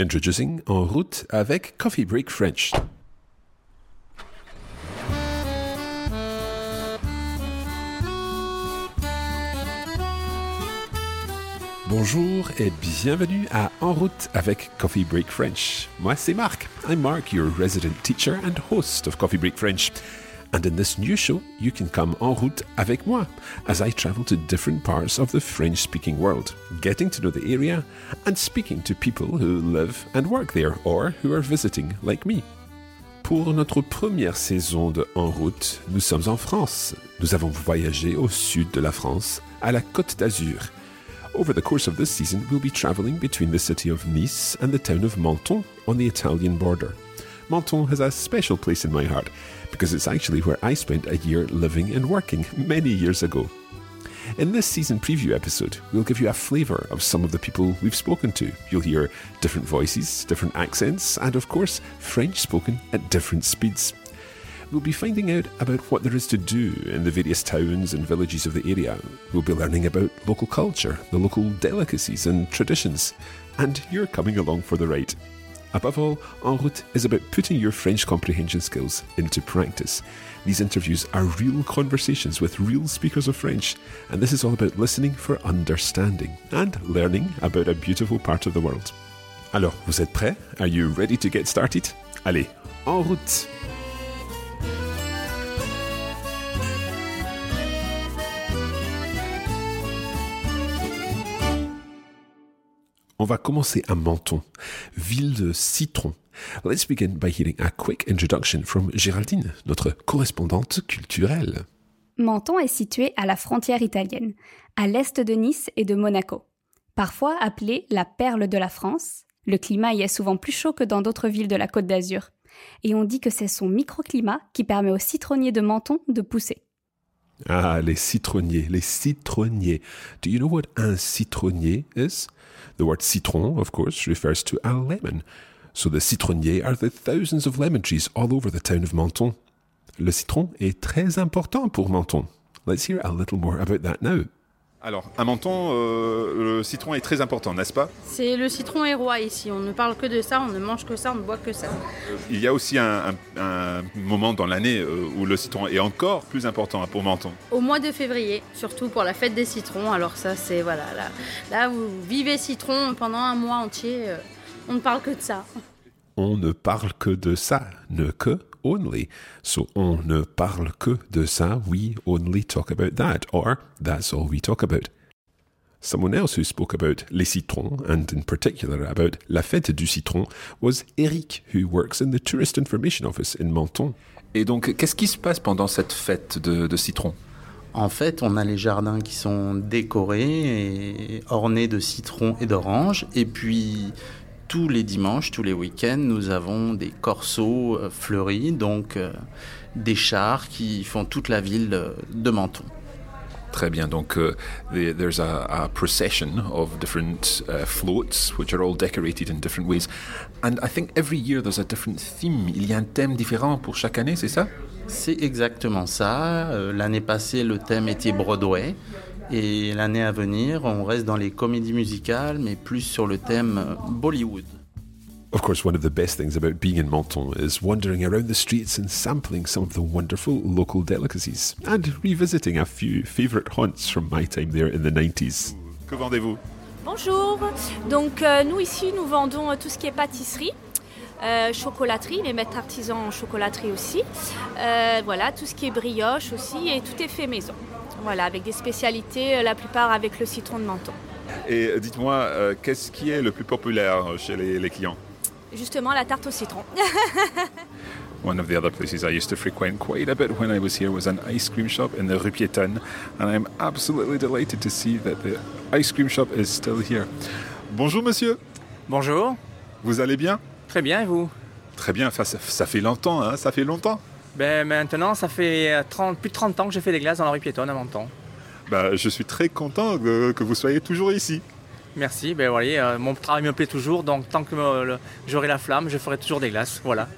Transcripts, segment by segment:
Introducing En route avec Coffee Break French. Bonjour et bienvenue à En route avec Coffee Break French. Moi, c'est Marc. I'm Mark, your resident teacher and host of Coffee Break French. And in this new show, you can come en route avec moi as I travel to different parts of the French speaking world, getting to know the area and speaking to people who live and work there or who are visiting like me. Pour notre première saison de En route, nous sommes en France. Nous avons voyagé au sud de la France, à la Côte d'Azur. Over the course of this season, we'll be traveling between the city of Nice and the town of Menton on the Italian border. Menton has a special place in my heart because it's actually where I spent a year living and working many years ago. In this season preview episode, we'll give you a flavour of some of the people we've spoken to. You'll hear different voices, different accents, and of course, French spoken at different speeds. We'll be finding out about what there is to do in the various towns and villages of the area. We'll be learning about local culture, the local delicacies and traditions. And you're coming along for the ride. Above all, En route is about putting your French comprehension skills into practice. These interviews are real conversations with real speakers of French, and this is all about listening for understanding and learning about a beautiful part of the world. Alors, vous êtes prêts? Are you ready to get started? Allez, en route! Va commencer à Menton, ville de citron. Let's begin by hearing a quick introduction from Géraldine, notre correspondante culturelle. Menton est situé à la frontière italienne, à l'est de Nice et de Monaco. Parfois appelée la perle de la France, le climat y est souvent plus chaud que dans d'autres villes de la Côte d'Azur. Et on dit que c'est son microclimat qui permet aux citronniers de Menton de pousser. Ah, les citronniers, les citronniers. Do you know what un citronnier is? The word citron, of course, refers to a lemon. So the citronniers are the thousands of lemon trees all over the town of Menton. Le citron est très important pour Menton. Let's hear a little more about that now. Alors, à Menton, euh, le citron est très important, n'est-ce pas? C'est le citron est roi ici. On ne parle que de ça, on ne mange que ça, on ne boit que ça. Il y a aussi un, un- un moment dans l'année euh, où le citron est encore plus important pour Menton. Au mois de février, surtout pour la fête des citrons. Alors ça, c'est voilà, là, là vous vivez citron pendant un mois entier. euh, on ne parle que de ça. On ne parle que de ça, ne que, only. So on ne parle que de ça, we only talk about that, or that's all we talk about. Someone else who spoke about les citrons, and in particular about la fête du citron, was Eric, who works in the Tourist Information Office in Menton. Et donc, qu'est-ce qui se passe pendant cette fête de, de citron? En fait, on a les jardins qui sont décorés et ornés de citrons et d'oranges. Et puis, tous les dimanches, tous les week-ends, nous avons des corsos euh, fleuris, donc euh, des chars qui font toute la ville euh, de Menton. Très bien. Donc, the- there's a, a procession of different uh, floats, which are all decorated in different ways. And I think every year there's a different theme. Il y a un thème différent pour chaque année, c'est ça? C'est exactement ça. L'année passée, le thème était Broadway. Et l'année à venir, on reste dans les comédies musicales, mais plus sur le thème euh, Bollywood. Of course, one of the best things about being in Menton is wandering around the streets and sampling some of the wonderful local delicacies, and revisiting a few favourite haunts from my time there in the 90s. Que vendez-vous? Bonjour, donc euh, nous ici nous vendons euh, tout ce qui est pâtisserie, euh, chocolaterie, les maîtres artisans en chocolaterie aussi, Euh, voilà, tout ce qui est brioche aussi et tout est fait maison. Voilà, avec des spécialités, euh, la plupart avec le citron de menton. Et euh, dites-moi, euh, qu'est-ce qui est le plus populaire chez les, les clients? Justement la tarte au citron. One of the other places I used to frequent quite a bit when I was here was an ice cream shop in the Rue Piétonne, and I'm absolutely delighted to see that the ice cream shop is still here. Bonjour monsieur, Bonjour, vous allez bien? Très bien et vous? Très bien, ça fait longtemps, hein, ça fait longtemps. Ben maintenant ça fait euh, 30, plus de 30 ans que j'ai fait des glaces dans la rue piétonne à Menton. Bah, je suis très content que vous soyez toujours ici. Merci, ben voyez, euh, mon travail me plaît toujours, donc tant que euh, j'aurai la flamme, je ferai toujours des glaces, voilà.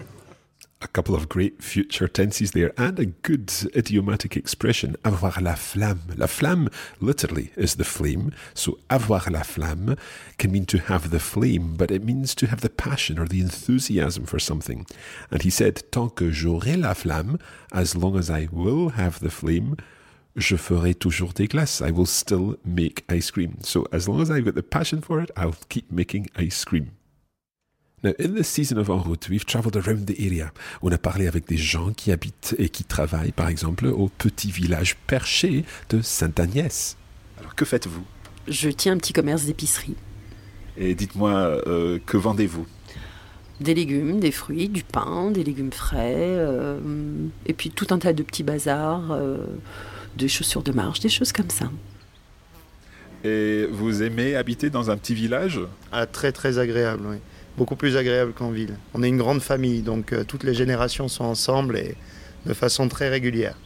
A couple of great future tenses there and a good idiomatic expression, avoir la flamme. La flamme literally is the flame. So avoir la flamme can mean to have the flame, but it means to have the passion or the enthusiasm for something. And he said, tant que j'aurai la flamme, as long as I will have the flame, je ferai toujours des glaces. I will still make ice cream. So as long as I've got the passion for it, I'll keep making ice cream. Now, in this season of En route, we've traveled around the area. On a parlé avec des gens qui habitent et qui travaillent, par exemple, au petit village perché de Sainte-Agnès. Alors, que faites-vous? Je tiens un petit commerce d'épicerie. Et dites-moi, euh, que vendez-vous? Des légumes, des fruits, du pain, des légumes frais, euh, et puis tout un tas de petits bazars, euh, des chaussures de marche, des choses comme ça. Et vous aimez habiter dans un petit village? Ah, Très très agréable, oui beaucoup plus agréable qu'en ville. On est une grande famille, donc euh, toutes les générations sont ensemble et de façon très régulière.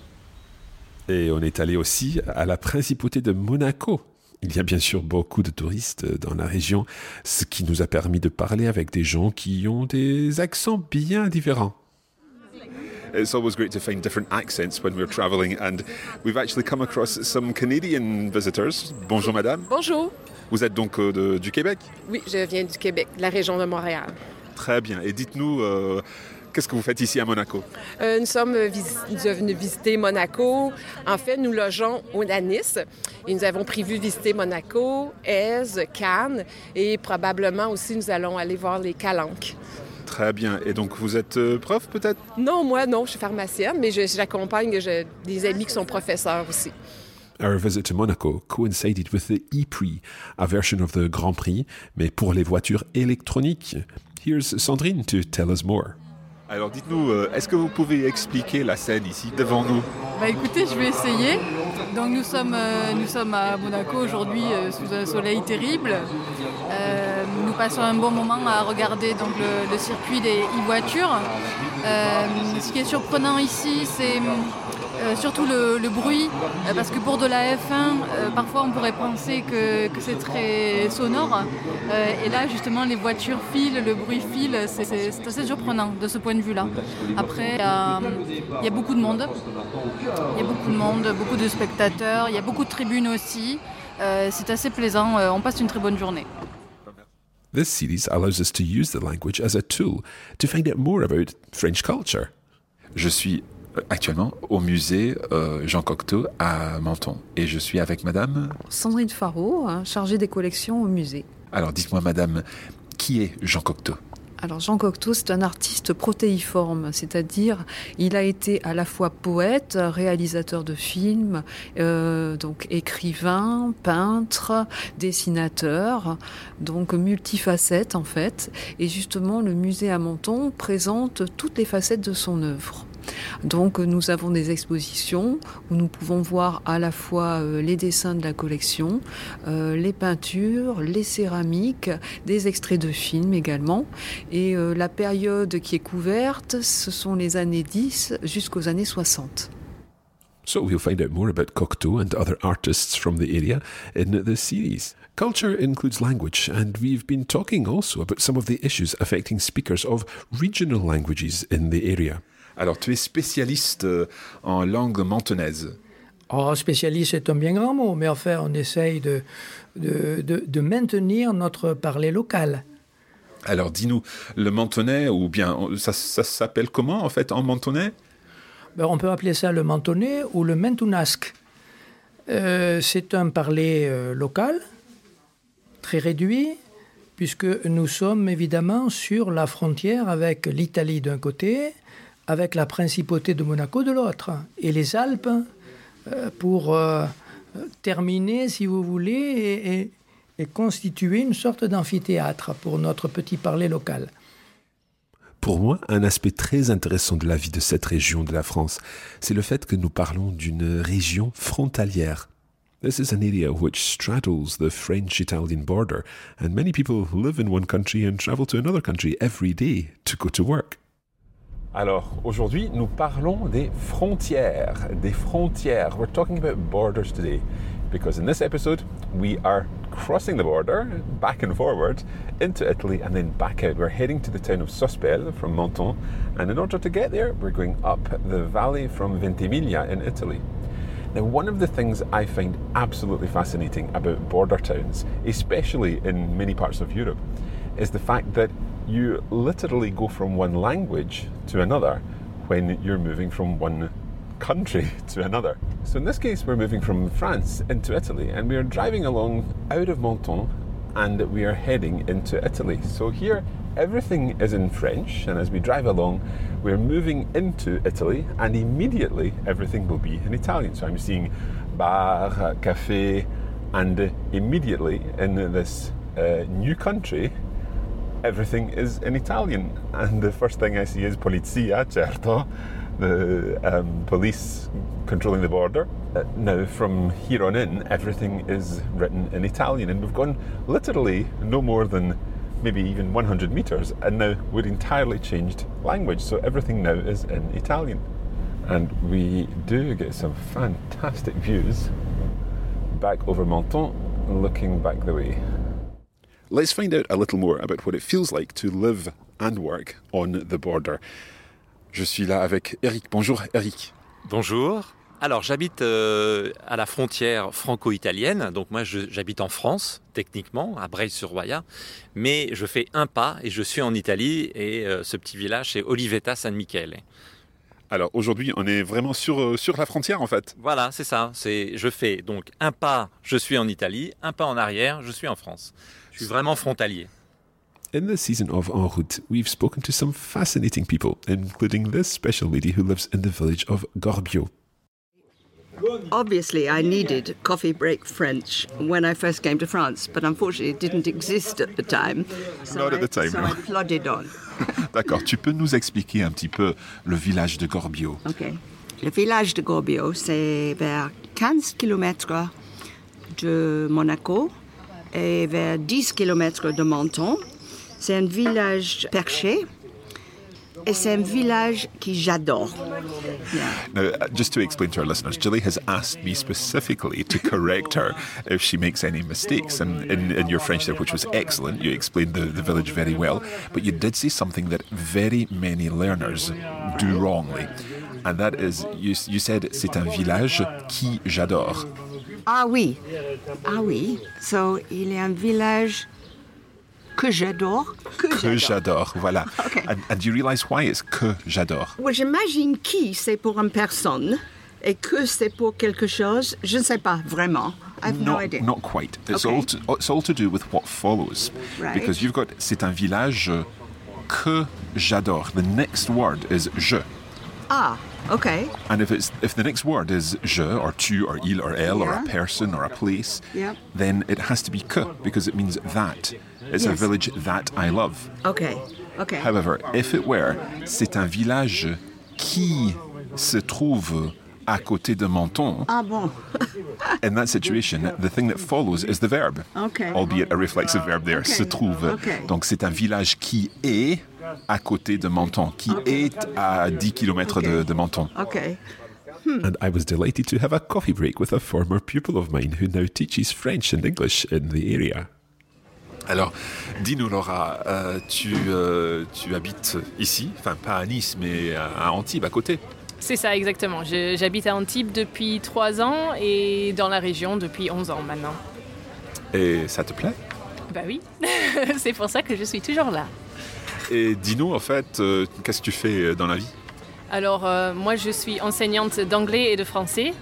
Et on est allé aussi à la principauté de Monaco. Il y a bien sûr beaucoup de touristes dans la région, ce qui nous a permis de parler avec des gens qui ont des accents bien différents. It's always great to find different accents when we're traveling, and we've actually come across some Canadian visitors. Bonjour, madame. Bonjour. Vous êtes donc euh, de, du Québec Oui, je viens du Québec, de la région de Montréal. Très bien. Et dites-nous, euh, qu'est-ce que vous faites ici à Monaco euh, Nous sommes venus visiter Monaco. En fait, nous logeons au Nice et nous avons prévu visiter Monaco, Aise, Cannes et probablement aussi nous allons aller voir les Calanques. Très bien. Et donc vous êtes prof peut-être? Non, moi non, je suis pharmacienne, mais j'accompagne des amis qui sont professeurs aussi. Our visit to Monaco coincided with the e-Prix, a version of the Grand Prix, mais pour les voitures électroniques. Here's Sandrine to tell us more. Alors dites-nous, euh, est-ce que vous pouvez expliquer la scène ici devant nous? Bah écoutez, je vais essayer. Donc nous sommes, euh, nous sommes à Monaco aujourd'hui euh, sous un soleil terrible. nous passons un bon moment à regarder donc, le, le circuit des e-voitures. ce qui est surprenant ici, c'est euh, surtout le, bruit, euh, parce que pour de la F1, euh, parfois on pourrait penser que, c'est très sonore. et là, justement, les voitures filent, le bruit file, c'est assez surprenant de ce point de vue-là. Après, il y, a beaucoup de monde. Il y a beaucoup de monde, beaucoup de spectateurs, il y a beaucoup de tribunes aussi. c'est assez plaisant, on passe une très bonne journée. This series allows us to use the language as a tool to find out more about French culture. Je suis actuellement au musée euh, Jean Cocteau à Menton. Et je suis avec madame Sandrine Faro, hein, chargée des collections au musée. Alors dites-moi madame, qui est Jean Cocteau? Alors Jean Cocteau, c'est un artiste protéiforme, c'est-à-dire il a été à la fois poète, réalisateur de films, euh, donc écrivain, peintre, dessinateur, donc multifacette en fait. Et justement, le musée à Menton présente toutes les facettes de son œuvre. Donc nous avons des expositions où nous pouvons voir à la fois euh, les dessins de la collection, euh, les peintures, les céramiques, des extraits de films également. Et euh, la période qui est couverte, ce sont les années 10 jusqu'aux années 60. So we'll find out more about Cocteau and other artists from the area in the series. Culture includes language, and we've been talking also about some of the issues affecting speakers of regional languages in the area. Alors, tu es spécialiste euh, en langue mentonaise. Oh, spécialiste, c'est un bien grand mot, mais enfin, on essaye de, de, de, maintenir notre parler local. Alors, dis-nous, le mentonais, ou bien, ça, ça s'appelle comment, en fait, en mentonais ben, On peut appeler ça le mentonais ou le mentounasque. Euh, c'est un parler euh, local, très réduit, puisque nous sommes évidemment sur la frontière avec l'Italie d'un côté, avec la principauté de Monaco de l'autre, et les Alpes euh, pour euh, terminer, si vous voulez, et, et constituer une sorte d'amphithéâtre pour notre petit parler local. Pour moi, un aspect très intéressant de la vie de cette région de la France, c'est le fait que nous parlons d'une région frontalière. This is an area which straddles the French Italian border, and many people live in one country and travel to another country every day to go to work. Alors, aujourd'hui, nous parlons des frontières, des frontières. We're talking about borders today. because in this episode we are crossing the border back and forward into Italy and then back out. We're heading to the town of Sospel from Menton, and in order to get there, we're going up the valley from Ventimiglia in Italy. Now, one of the things I find absolutely fascinating about border towns, especially in many parts of Europe, is the fact that you literally go from one language to another when you're moving from one country to another. So in this case, we're moving from France into Italy, and we are driving along out of Monton and we are heading into Italy. So here, everything is in French, and as we drive along, we're moving into Italy, and immediately everything will be in Italian. So I'm seeing bar, cafe, and immediately in this uh, new country, everything is in Italian. And the first thing I see is polizia, certo, the um, police controlling the border. Uh, now, from here on in, everything is written in Italian, and we've gone literally no more than maybe even 100 meters, and now we're entirely changed language. So everything now is in Italian. And we do get some fantastic views back over Menton, looking back the way. Let's find out a little more about what it feels like to live and work on the border. Je suis là avec Eric. Bonjour Eric. Bonjour. Alors j'habite euh, à la frontière franco-italienne, donc moi j'habite en France techniquement, à Breil-sur-Roya, mais je fais un pas et je suis en Italie et euh, ce petit village c'est Olivetta San Michele. Alors aujourd'hui on est vraiment sur, euh, sur la frontière en fait. Voilà, c'est ça. C'est je fais donc un pas, je suis en Italie, un pas en arrière, je suis en France. Je suis vraiment frontalier. In the season of En route, we've spoken to some fascinating people, including this special lady who lives in the village of Gorbio. Obviously, I needed coffee break French when I first came to France, but unfortunately, it didn't exist at the time. So Not at the time, So no. I plodded on. D'accord, tu peux nous expliquer un petit peu le village de Gorbio? OK. Le village de Gorbio, c'est vers 15 km de Monaco et vers 10 km de Menton. C'est un village perché c'est un village que j'adore. Now, uh, just to explain to our listeners, Julie has asked me specifically to correct her if she makes any mistakes. And in, in your French there, which was excellent, you explained the, the village very well, but you did say something that very many learners do wrongly. And that is, you, you said, c'est un village qui j'adore. Ah oui, ah oui. So, il est un village que j'adore. Que Que j'adore, voilà. Okay. And, and do you realize why? It's que j'adore? Ouais, J'imagine qui c'est pour une personne et que c'est pour quelque chose. Je ne sais pas vraiment. I have no not, idea. not quite. It's, Okay. all to, it's all to do with what follows. Right. Because you've got, c'est un village que j'adore. The next word is je. Ah, okay. And if it's if the next word is je or tu or il or elle or a person or a place, Yeah. then it has to be que because it means that. It's a village that I love. Okay. Okay. However, if it were, c'est un village qui se trouve à côté de Menton, Ah bon. in that situation, the thing that follows is the verb, Okay. albeit a reflexive verb there, Okay. se trouve. Okay. Donc c'est un village qui est à côté de Menton, qui est à 10 km de, de Menton. Okay. And I was delighted to have a coffee break with a former pupil of mine who now teaches French and English in the area. Alors, dis-nous Laura, euh, tu, euh, tu habites ici, enfin pas à Nice, mais à à Antibes, à côté. C'est ça, exactement. J'habite à Antibes depuis 3 ans et dans la région depuis 11 ans maintenant. Et ça te plaît? Bah oui, c'est pour ça que je suis toujours là. Et dis-nous en fait, euh, qu'est-ce que tu fais dans la vie? Alors, moi, je suis enseignante d'anglais et de français.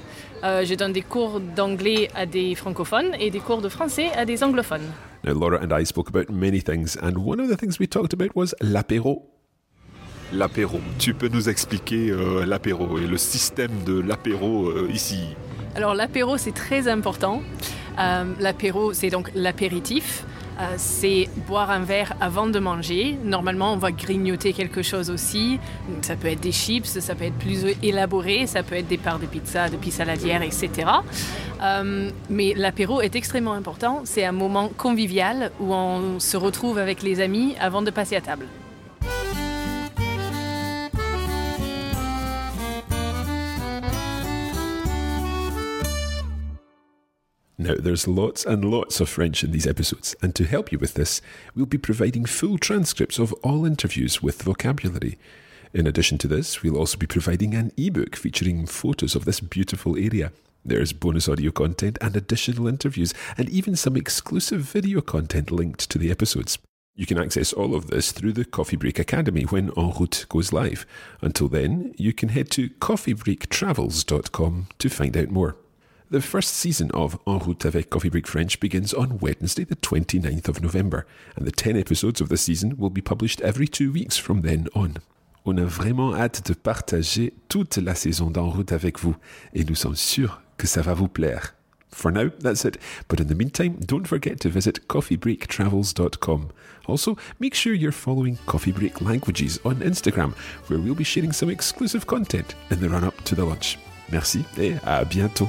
Je donne des cours d'anglais à des francophones et des cours de français à des anglophones. Now, Laura and I spoke about many things, and one of the things we talked about was l'apéro. L'apéro. Tu peux nous expliquer euh, l'apéro et le système de l'apéro euh, ici? Alors, l'apéro, c'est très important. Euh, l'apéro, c'est donc l'apéritif. Euh, c'est boire un verre avant de manger. Normalement, on va grignoter quelque chose aussi. Ça peut être des chips, ça peut être plus élaboré, ça peut être des parts de pizza, de pizza saladière, etc. Euh, mais l'apéro est extrêmement important. C'est un moment convivial où on se retrouve avec les amis avant de passer à table. Now, there's lots and lots of French in these episodes, and to help you with this, we'll be providing full transcripts of all interviews with vocabulary. In addition to this, we'll also be providing an ebook featuring photos of this beautiful area. There's bonus audio content and additional interviews, and even some exclusive video content linked to the episodes. You can access all of this through the Coffee Break Academy when En route goes live. Until then, you can head to coffeebreaktravels.com to find out more. The first season of En route avec Coffee Break French begins on Wednesday, the 29th of November, and the 10 episodes of the season will be published every two weeks from then on. On a vraiment hâte de partager toute la saison d'En route avec vous, et nous sommes sûrs que ça va vous plaire. For now, that's it. But in the meantime, don't forget to visit coffeebreaktravels.com. Also, make sure you're following Coffee Break Languages on Instagram, where we'll be sharing some exclusive content in the run up to the launch. Merci et à bientôt.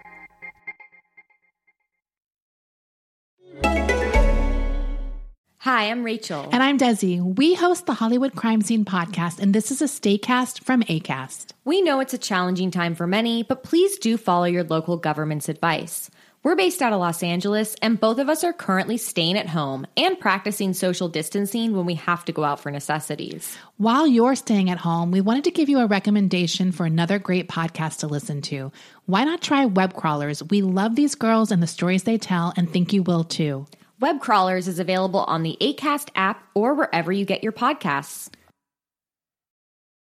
Hi, I'm Rachel. And I'm Desi. We host the Hollywood Crime Scene podcast, and this is a Staycast from ACAST. We know it's a challenging time for many, but please do follow your local government's advice. We're based out of Los Angeles, and both of us are currently staying at home and practicing social distancing when we have to go out for necessities. While you're staying at home, we wanted to give you a recommendation for another great podcast to listen to. Why not try Web Crawlers? We love these girls and the stories they tell, and think you will too. Web Crawlers is available on the ACAST app or wherever you get your podcasts.